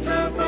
time for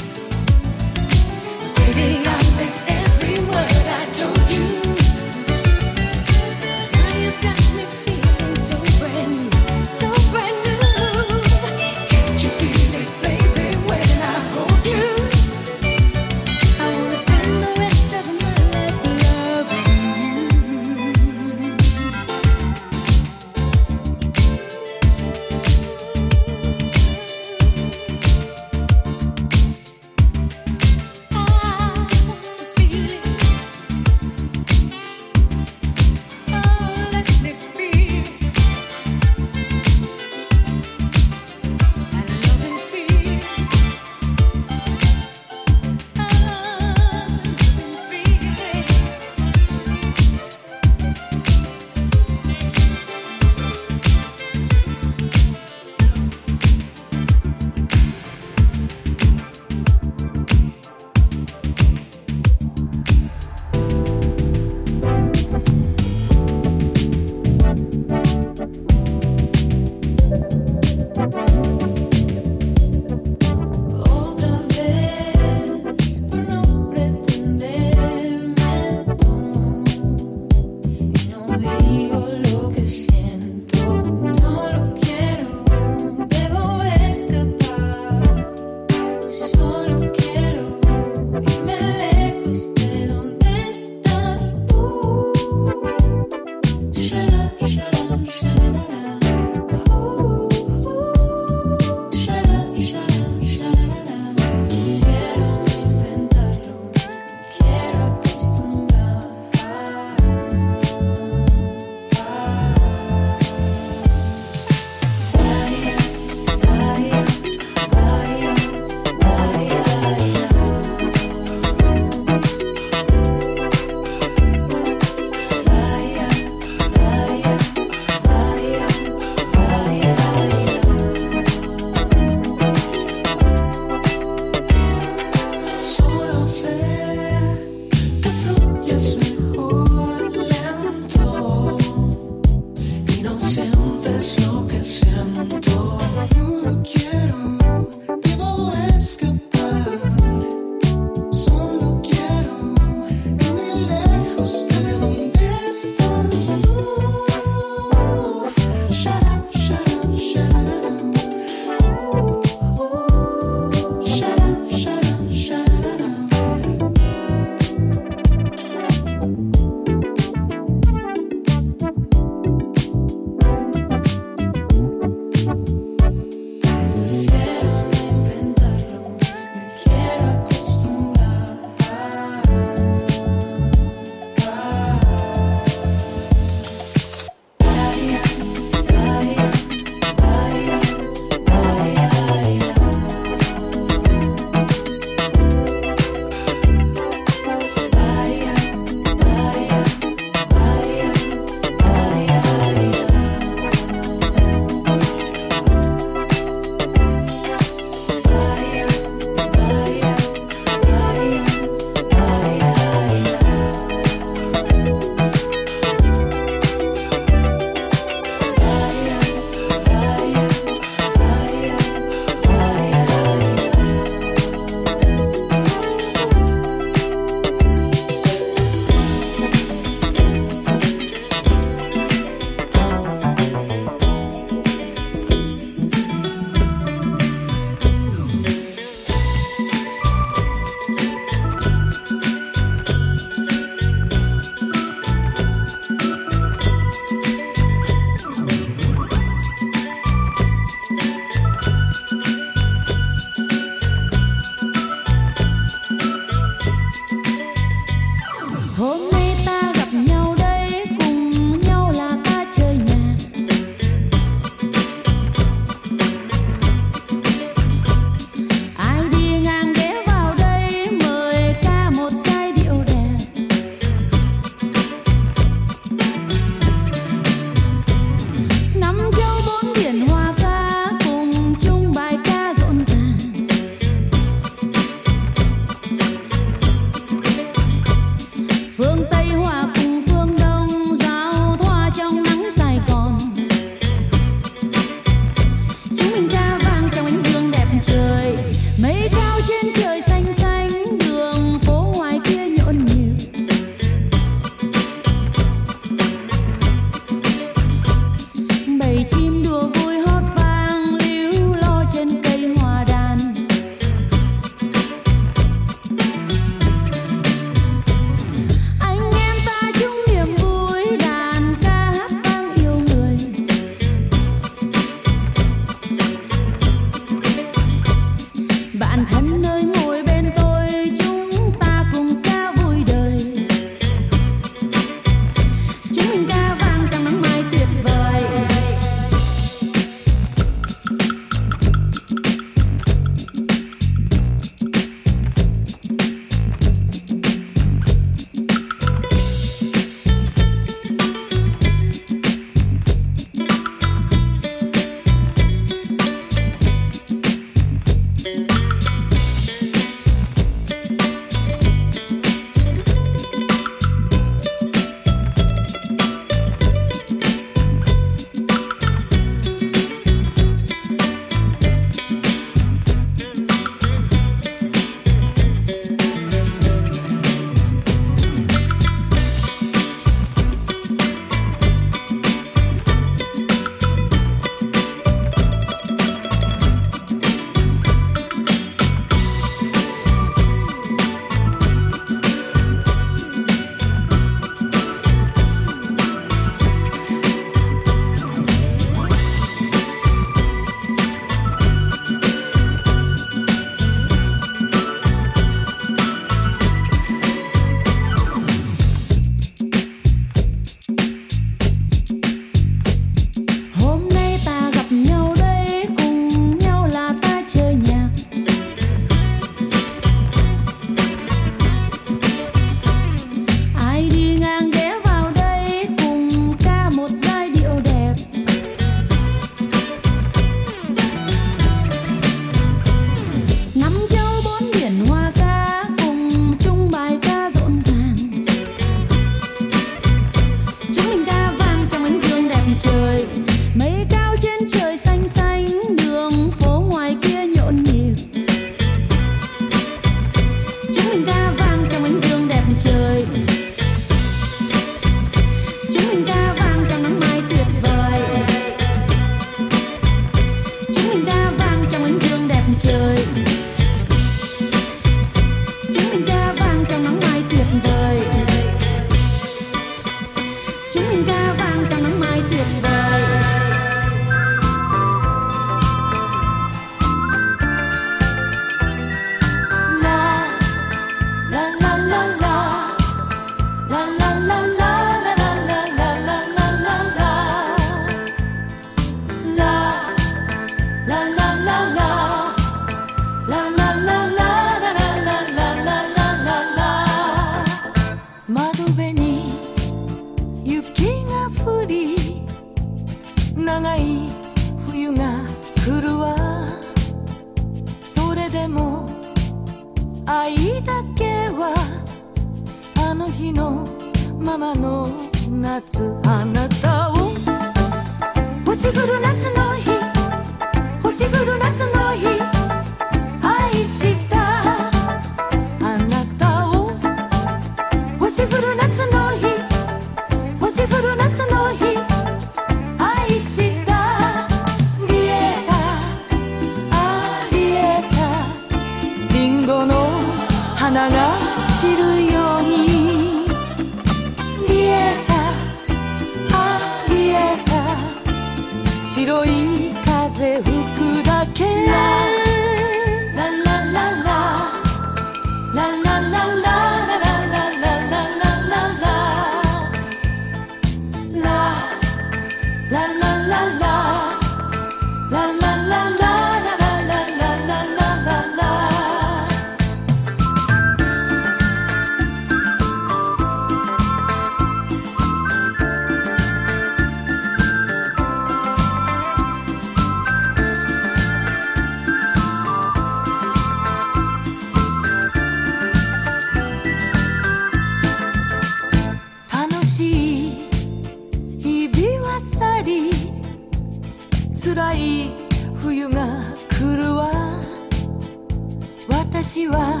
私は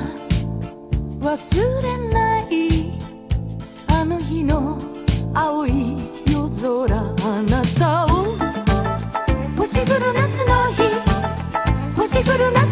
忘れないあの日の青い夜空あなたを。星降る夏の日。星降る夏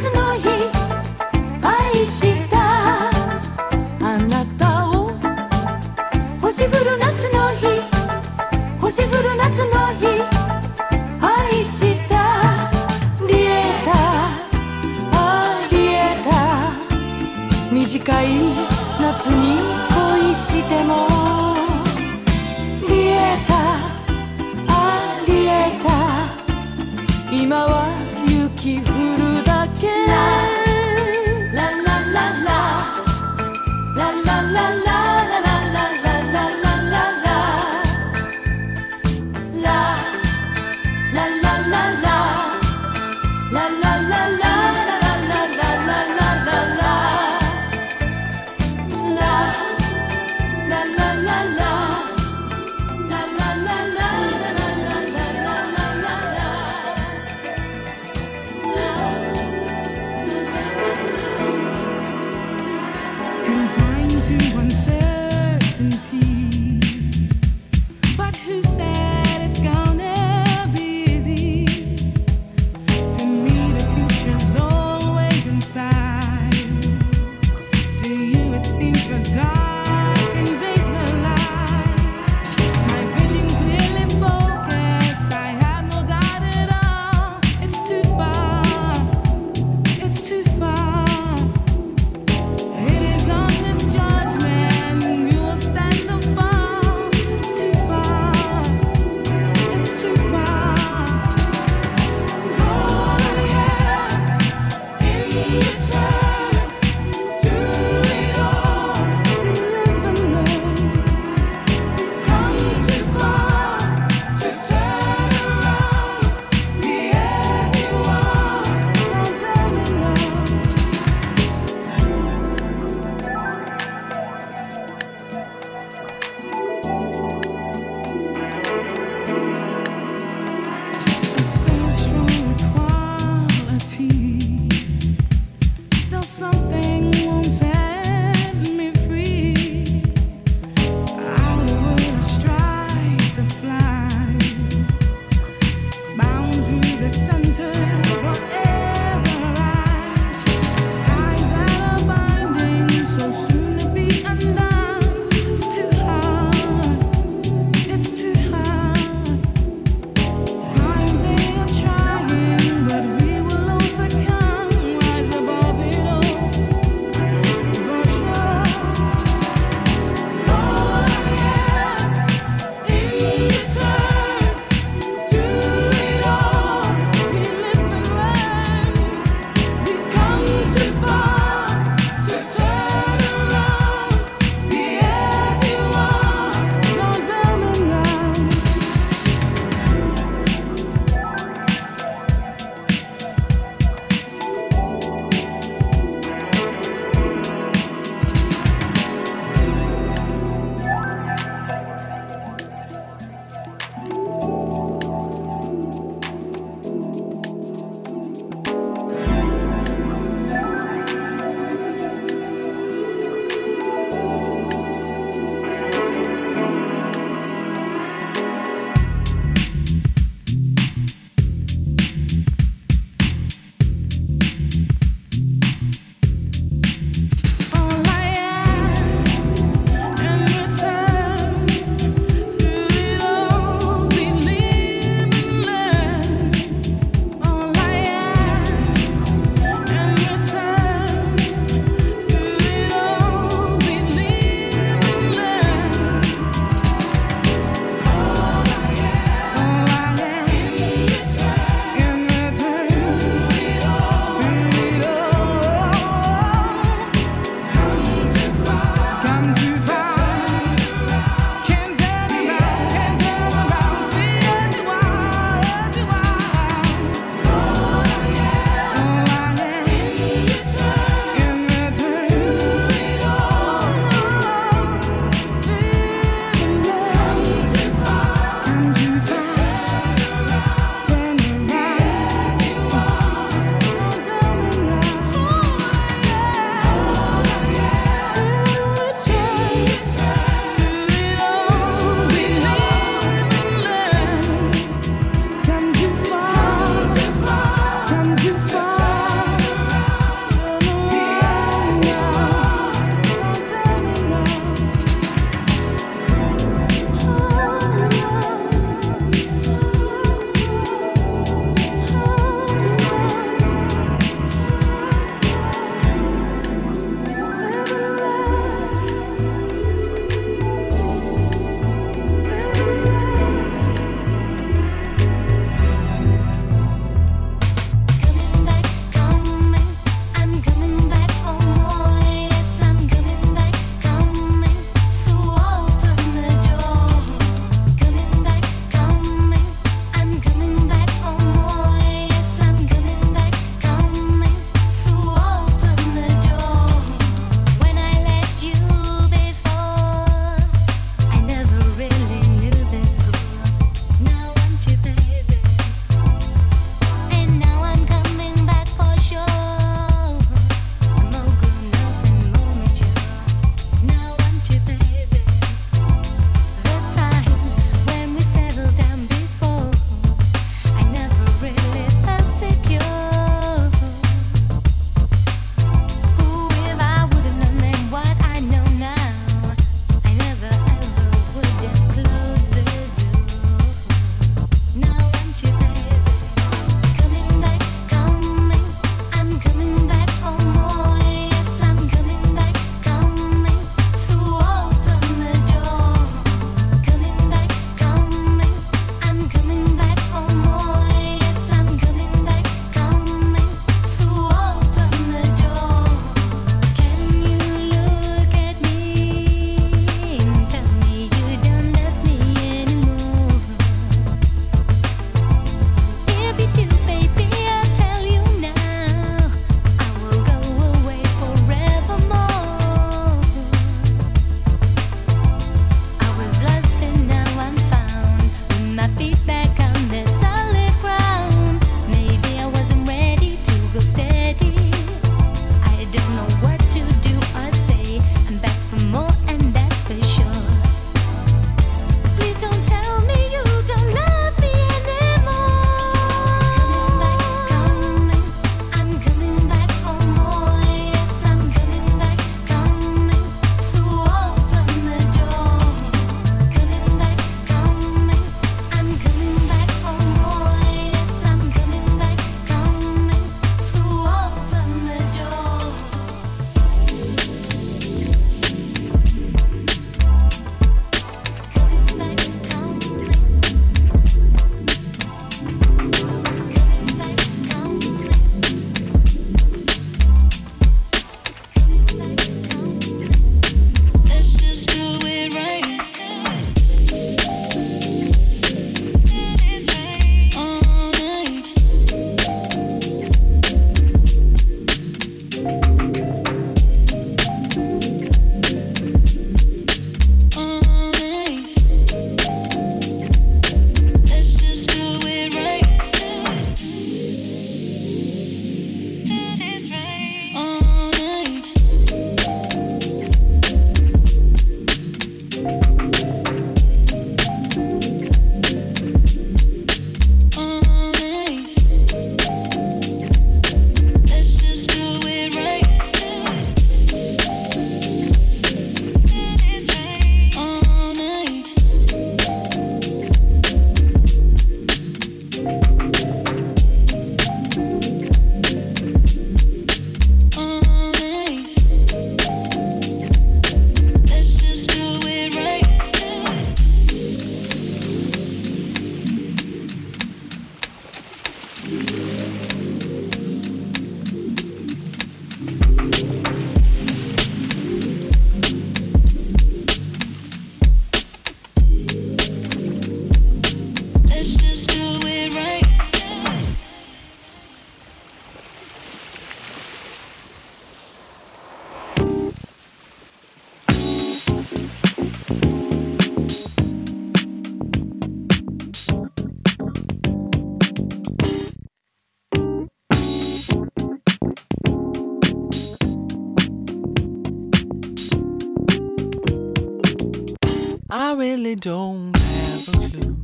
don't have a clue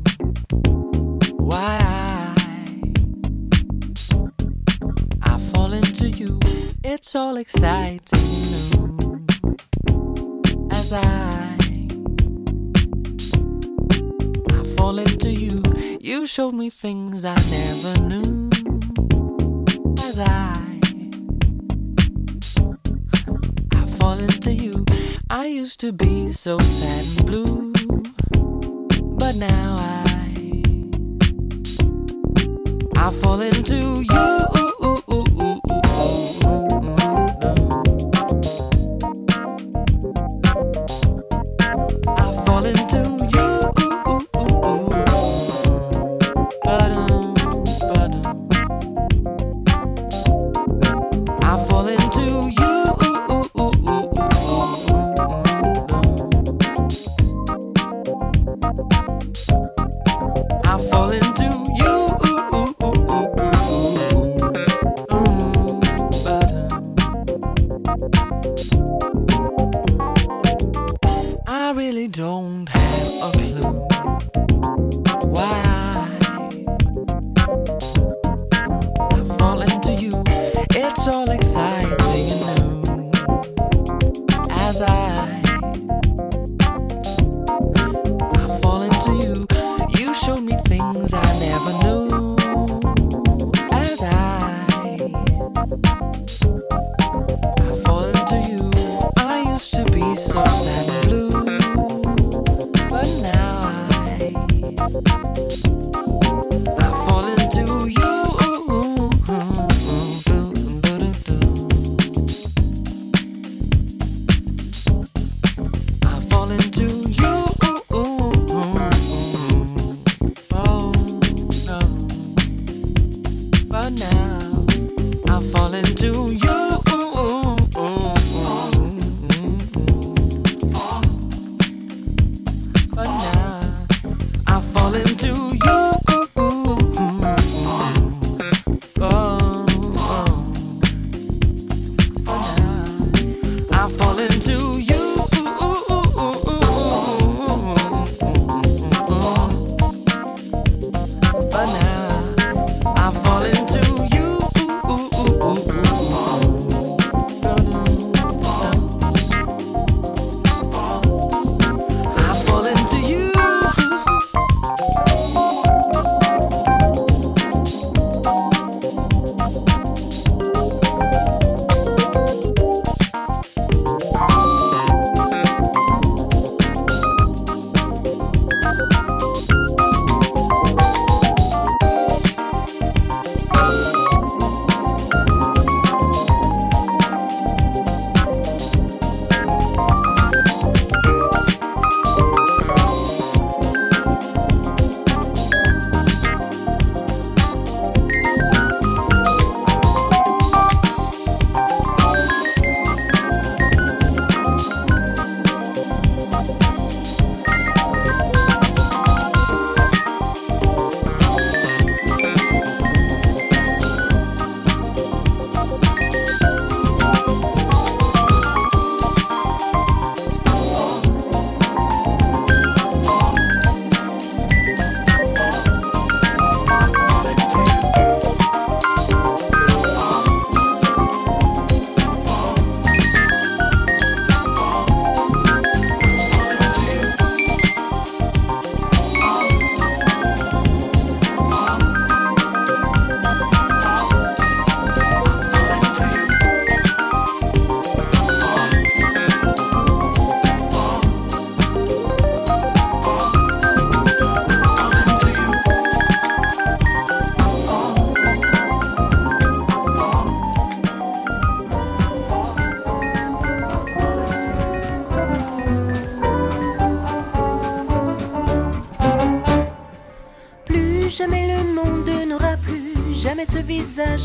why I, I fall into you. It's all exciting new as I I fall into you. You showed me things I never knew as I. I fall into you. I used to be so sad and blue but now I I fall into you.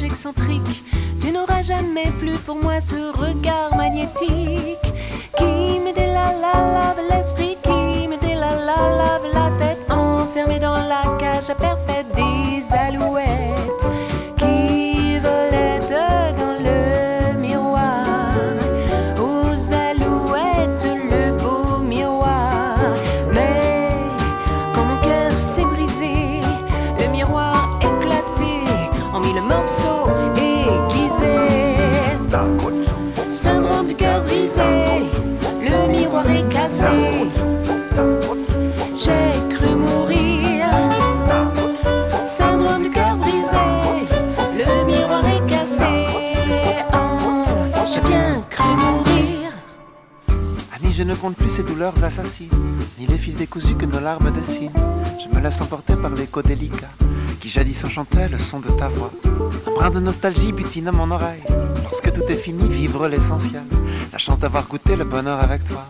excentrique. Tu n'auras jamais plus pour moi ce emporter par l'écho délicat, qui jadis enchantait le son de ta voix. Un brin de nostalgie butine à mon oreille. Lorsque tout est fini, vivre l'essentiel. La chance d'avoir goûté le bonheur avec toi,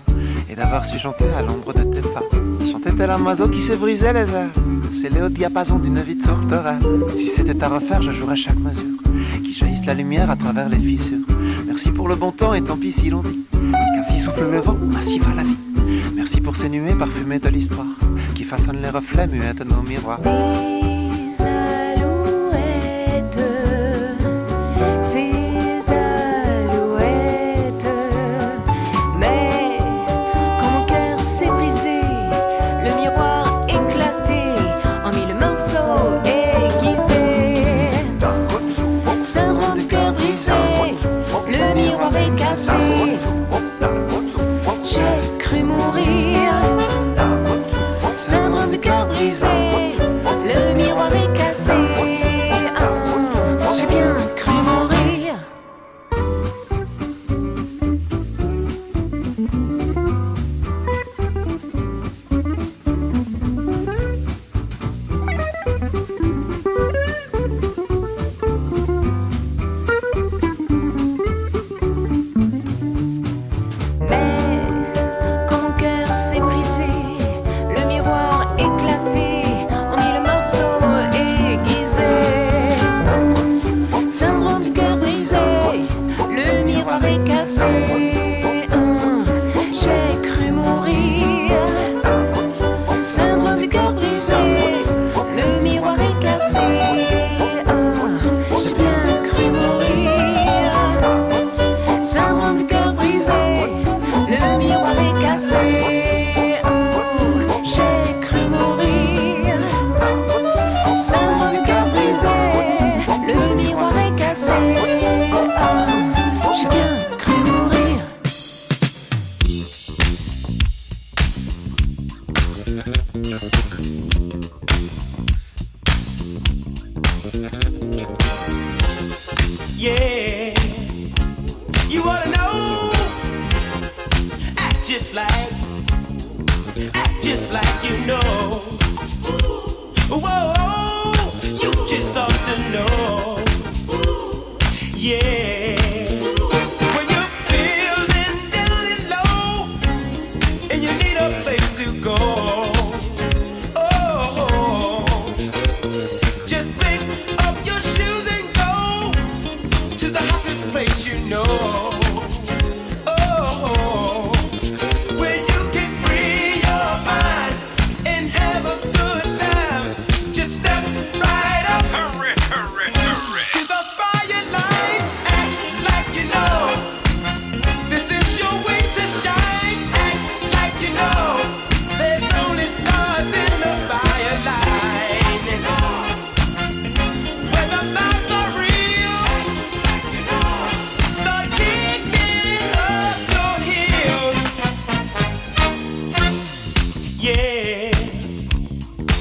et d'avoir su chanter à l'ombre de tes pas. Chanter tel un oiseau qui s'est brisé les airs. C'est le haut diapason d'une vie de tourterelle. Si c'était à refaire, je jouerais chaque mesure. Qui jaillisse la lumière à travers les fissures. Merci pour le bon temps et tant pis si l'on dit qu'ainsi souffle le vent, ainsi va la vie. Merci pour ces nuées parfumées de l'histoire qui façonnent les reflets muets de nos miroirs.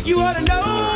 You ought to know.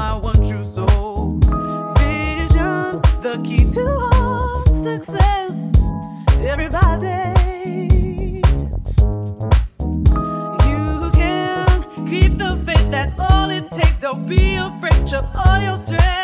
my one true soul. Vision, the key to all success. Everybody, you can keep the faith, that's all it takes. Don't be afraid, of all your strength.